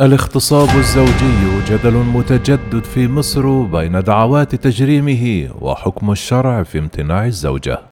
الاغتصاب الزوجي جدل متجدد في مصر بين دعوات تجريمه وحكم الشرع في امتناع الزوجة.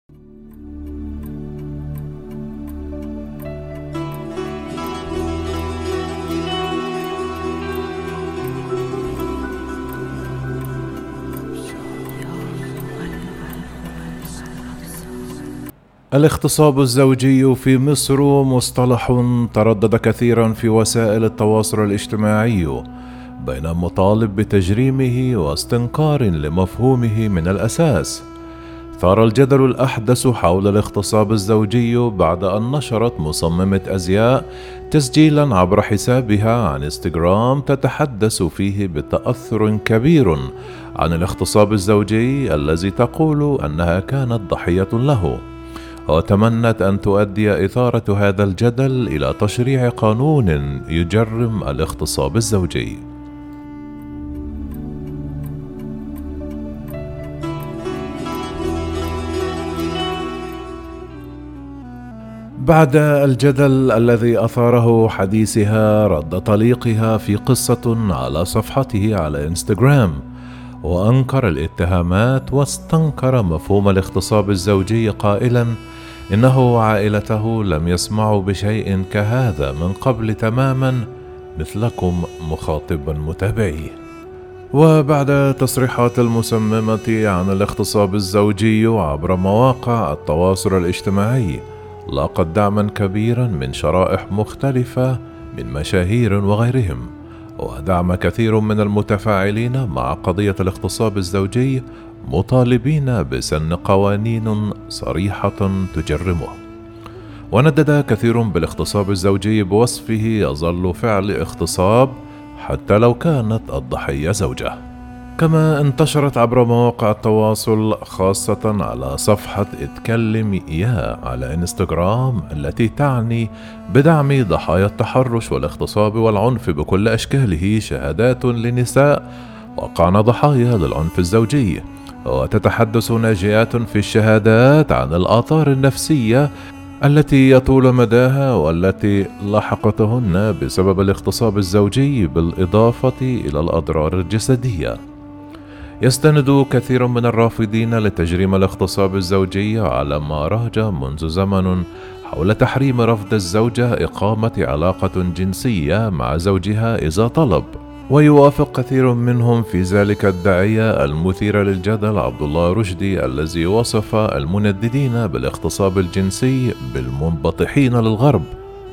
الاغتصاب الزوجي في مصر مصطلح تردد كثيرا في وسائل التواصل الاجتماعي بين مطالب بتجريمه واستنكار لمفهومه من الأساس. ثار الجدل الأحدث حول الاغتصاب الزوجي بعد أن نشرت مصممة أزياء تسجيلا عبر حسابها عن إنستغرام تتحدث فيه بتأثر كبير عن الاغتصاب الزوجي الذي تقول أنها كانت ضحية له. وتمنت أن تؤدي إثارة هذا الجدل إلى تشريع قانون يجرم الاغتصاب الزوجي. بعد الجدل الذي أثاره حديثها رد طليقها في قصة على صفحته على إنستغرام وأنكر الاتهامات واستنكر مفهوم الاغتصاب الزوجي قائلا إنه وعائلته لم يسمعوا بشيء كهذا من قبل تماما مثلكم مخاطبا متابعيه. وبعد تصريحات المسممة عن الاغتصاب الزوجي عبر مواقع التواصل الاجتماعي لاقت دعما كبيرا من شرائح مختلفة من مشاهير وغيرهم ودعم كثير من المتفاعلين مع قضية الاغتصاب الزوجي مطالبين بسن قوانين صريحة تجرمه. وندد كثير بالاغتصاب الزوجي بوصفه يظل فعل اغتصاب حتى لو كانت الضحية زوجة. كما انتشرت عبر مواقع التواصل خاصة على صفحة إتكلم يا على إنستغرام التي تعني بدعم ضحايا التحرش والاغتصاب والعنف بكل أشكاله شهادات لنساء وقعن ضحايا للعنف الزوجي. وتتحدث ناجيات في الشهادات عن الآثار النفسية التي يطول مداها والتي لحقتهن بسبب الاغتصاب الزوجي بالإضافة إلى الأضرار الجسدية. يستند كثير من الرافضين لتجريم الاغتصاب الزوجي على ما راج منذ زمن حول تحريم رفض الزوجة إقامة علاقة جنسية مع زوجها إذا طلب. ويوافق كثير منهم في ذلك الداعية المثير للجدل عبد الله رشدي الذي وصف المنددين بالاغتصاب الجنسي بالمنبطحين للغرب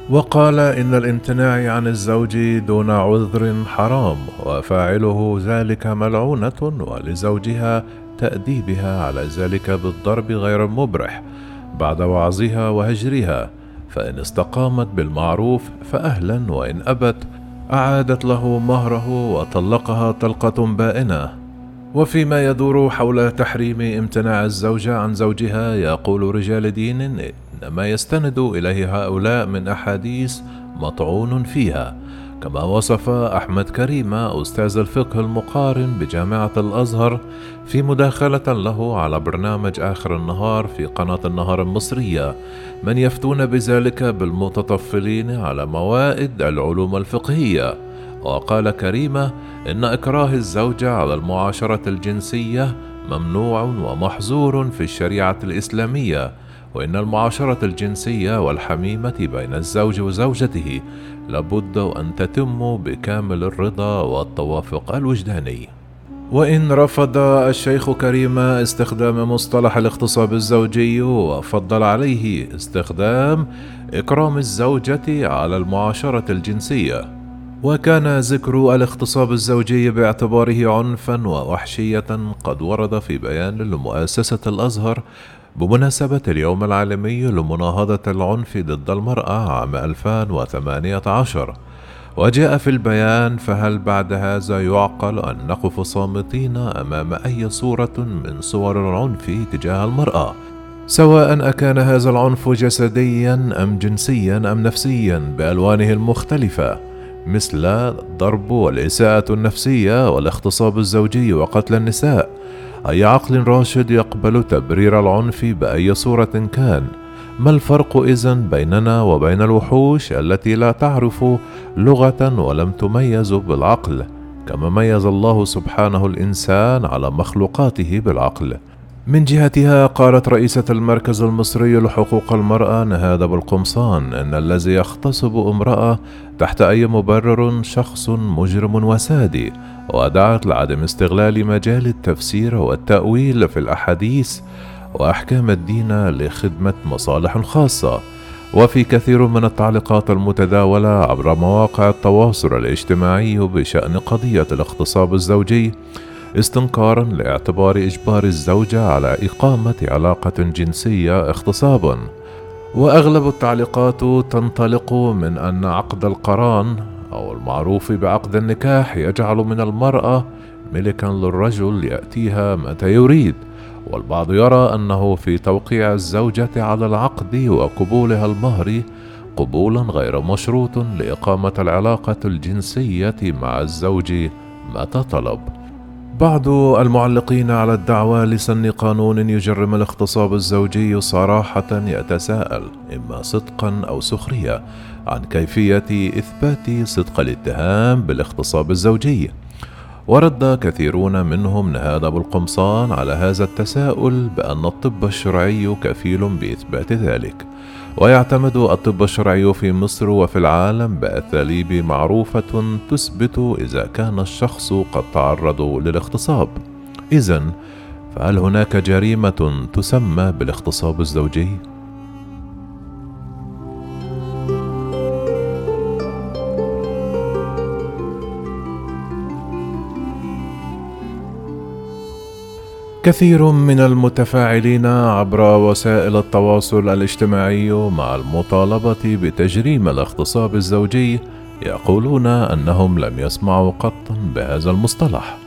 وقال إن الامتناع عن الزوج دون عذر حرام وفاعله ذلك ملعونة ولزوجها تأديبها على ذلك بالضرب غير المبرح بعد وعظها وهجرها فإن استقامت بالمعروف فأهلا وإن أبت أعادت له مهره وطلقها طلقة بائنة. وفيما يدور حول تحريم امتناع الزوجة عن زوجها يقول رجال دين إن ما يستند إليه هؤلاء من أحاديث مطعون فيها. كما وصف أحمد كريمة أستاذ الفقه المقارن بجامعة الأزهر في مداخلة له على برنامج آخر النهار في قناة النهار المصرية. من يفتون بذلك بالمتطفلين على موائد العلوم الفقهية. وقال كريمة إن إكراه الزوجة على المعاشرة الجنسية ممنوع ومحظور في الشريعة الإسلامية. وإن المعاشرة الجنسية والحميمة بين الزوج وزوجته لابد أن تتم بكامل الرضا والتوافق الوجداني. وإن رفض الشيخ كريم استخدام مصطلح الاغتصاب الزوجي وفضل عليه استخدام إكرام الزوجة على المعاشرة الجنسية. وكان ذكر الاغتصاب الزوجي باعتباره عنفا ووحشية قد ورد في بيان لمؤسسة الأزهر بمناسبة اليوم العالمي لمناهضة العنف ضد المرأة عام 2018 وجاء في البيان فهل بعد هذا يعقل أن نقف صامتين أمام أي صورة من صور العنف تجاه المرأة سواء أكان هذا العنف جسديا أم جنسيا أم نفسيا بألوانه المختلفة مثل الضرب والإساءة النفسية والاغتصاب الزوجي وقتل النساء. أي عقل راشد يقبل تبرير العنف بأي صورة كان؟ ما الفرق إذن بيننا وبين الوحوش التي لا تعرف لغة ولم تميز بالعقل؟ كما ميز الله سبحانه الإنسان على مخلوقاته بالعقل. من جهتها قالت رئيسة المركز المصري لحقوق المرأة نهاد بالقمصان أن الذي يغتصب امرأة تحت أي مبرر شخص مجرم وسادي ودعت لعدم استغلال مجال التفسير والتأويل في الأحاديث وأحكام الدين لخدمة مصالح خاصة. وفي كثير من التعليقات المتداولة عبر مواقع التواصل الاجتماعي بشأن قضية الاغتصاب الزوجي استنكارا لاعتبار إجبار الزوجة على إقامة علاقة جنسية اغتصابا وأغلب التعليقات تنطلق من أن عقد القران أو المعروف بعقد النكاح يجعل من المرأة ملكا للرجل يأتيها متى يريد. والبعض يرى أنه في توقيع الزوجة على العقد وقبولها المهر قبولا غير مشروط لإقامة العلاقة الجنسية مع الزوج متى طلب. بعض المعلقين على الدعوة لسن قانون يجرم الاغتصاب الزوجي صراحة يتساءل إما صدقا أو سخرية عن كيفية إثبات صدق الاتهام بالاغتصاب الزوجي. ورد كثيرون منهم نهاد أبو القمصان على هذا التساؤل بأن الطب الشرعي كفيل بإثبات ذلك. ويعتمد الطب الشرعي في مصر وفي العالم بأساليب معروفة تثبت إذا كان الشخص قد تعرض للاغتصاب إذا فهل هناك جريمة تسمى بالاغتصاب الزوجي؟ كثير من المتفاعلين عبر وسائل التواصل الاجتماعي مع المطالبة بتجريم الاغتصاب الزوجي يقولون أنهم لم يسمعوا قط بهذا المصطلح.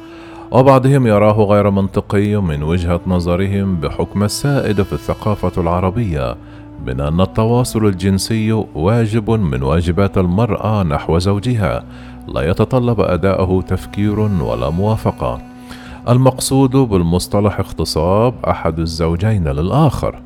وبعضهم يراه غير منطقي من وجهة نظرهم بحكم السائد في الثقافة العربية من أن التواصل الجنسي واجب من واجبات المرأة نحو زوجها لا يتطلب أداءه تفكير ولا موافقة. المقصود بالمصطلح اغتصاب أحد الزوجين للآخر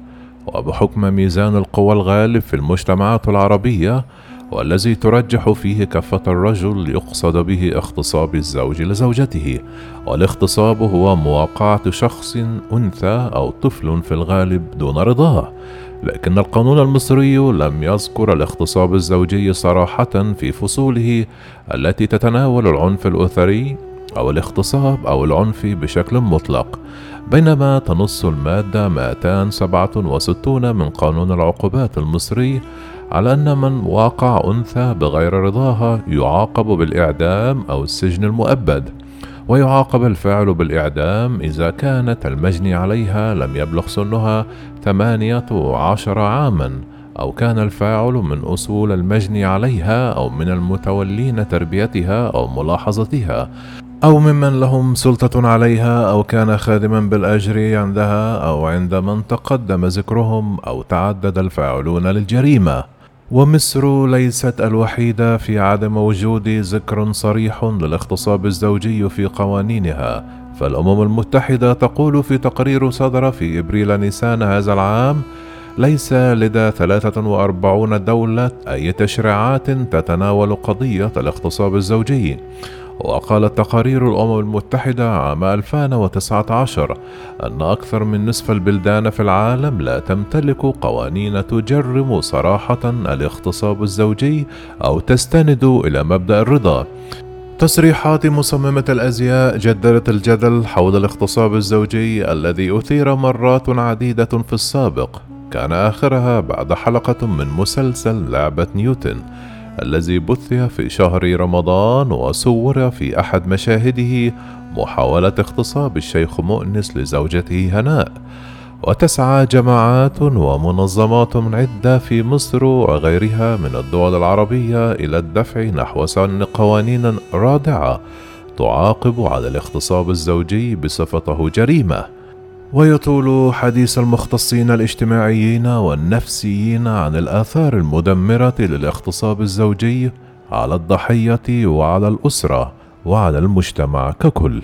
وبحكم ميزان القوى الغالب في المجتمعات العربية والذي ترجح فيه كفة الرجل يقصد به اغتصاب الزوج لزوجته والاغتصاب هو مواقعة شخص أنثى أو طفل في الغالب دون رضاه. لكن القانون المصري لم يذكر الاغتصاب الزوجي صراحة في فصوله التي تتناول العنف الأسري أو الاغتصاب أو العنف بشكل مطلق بينما تنص المادة 267 من قانون العقوبات المصري على أن من واقع أنثى بغير رضاها يعاقب بالإعدام أو السجن المؤبد ويعاقب الفاعل بالإعدام إذا كانت المجني عليها لم يبلغ سنها ثمانية عشر عامًا أو كان الفاعل من أصول المجني عليها أو من المتولين تربيتها أو ملاحظتها. أو ممن لهم سلطة عليها أو كان خادما بالأجر عندها أو عند من تقدم ذكرهم أو تعدد الفاعلون للجريمة. ومصر ليست الوحيدة في عدم وجود ذكر صريح للاغتصاب الزوجي في قوانينها. فالأمم المتحدة تقول في تقرير صدر في إبريل نيسان هذا العام ليس لدى 43 دولة أي تشريعات تتناول قضية الاغتصاب الزوجي. وقالت تقارير الأمم المتحدة عام 2019 أن أكثر من نصف البلدان في العالم لا تمتلك قوانين تجرم صراحة الاغتصاب الزوجي أو تستند إلى مبدأ الرضا. تصريحات مصممة الأزياء جددت الجدل حول الاغتصاب الزوجي الذي أثير مرات عديدة في السابق. كان آخرها بعد حلقة من مسلسل لعبة نيوتن الذي بث في شهر رمضان وصور في أحد مشاهده محاولة اغتصاب الشيخ مؤنس لزوجته هناء. وتسعى جماعات ومنظمات عدة في مصر وغيرها من الدول العربية إلى الدفع نحو سن قوانين رادعة تعاقب على الاغتصاب الزوجي بصفته جريمة. ويطول حديث المختصين الاجتماعيين والنفسيين عن الآثار المدمرة للاغتصاب الزوجي على الضحية وعلى الأسرة وعلى المجتمع ككل.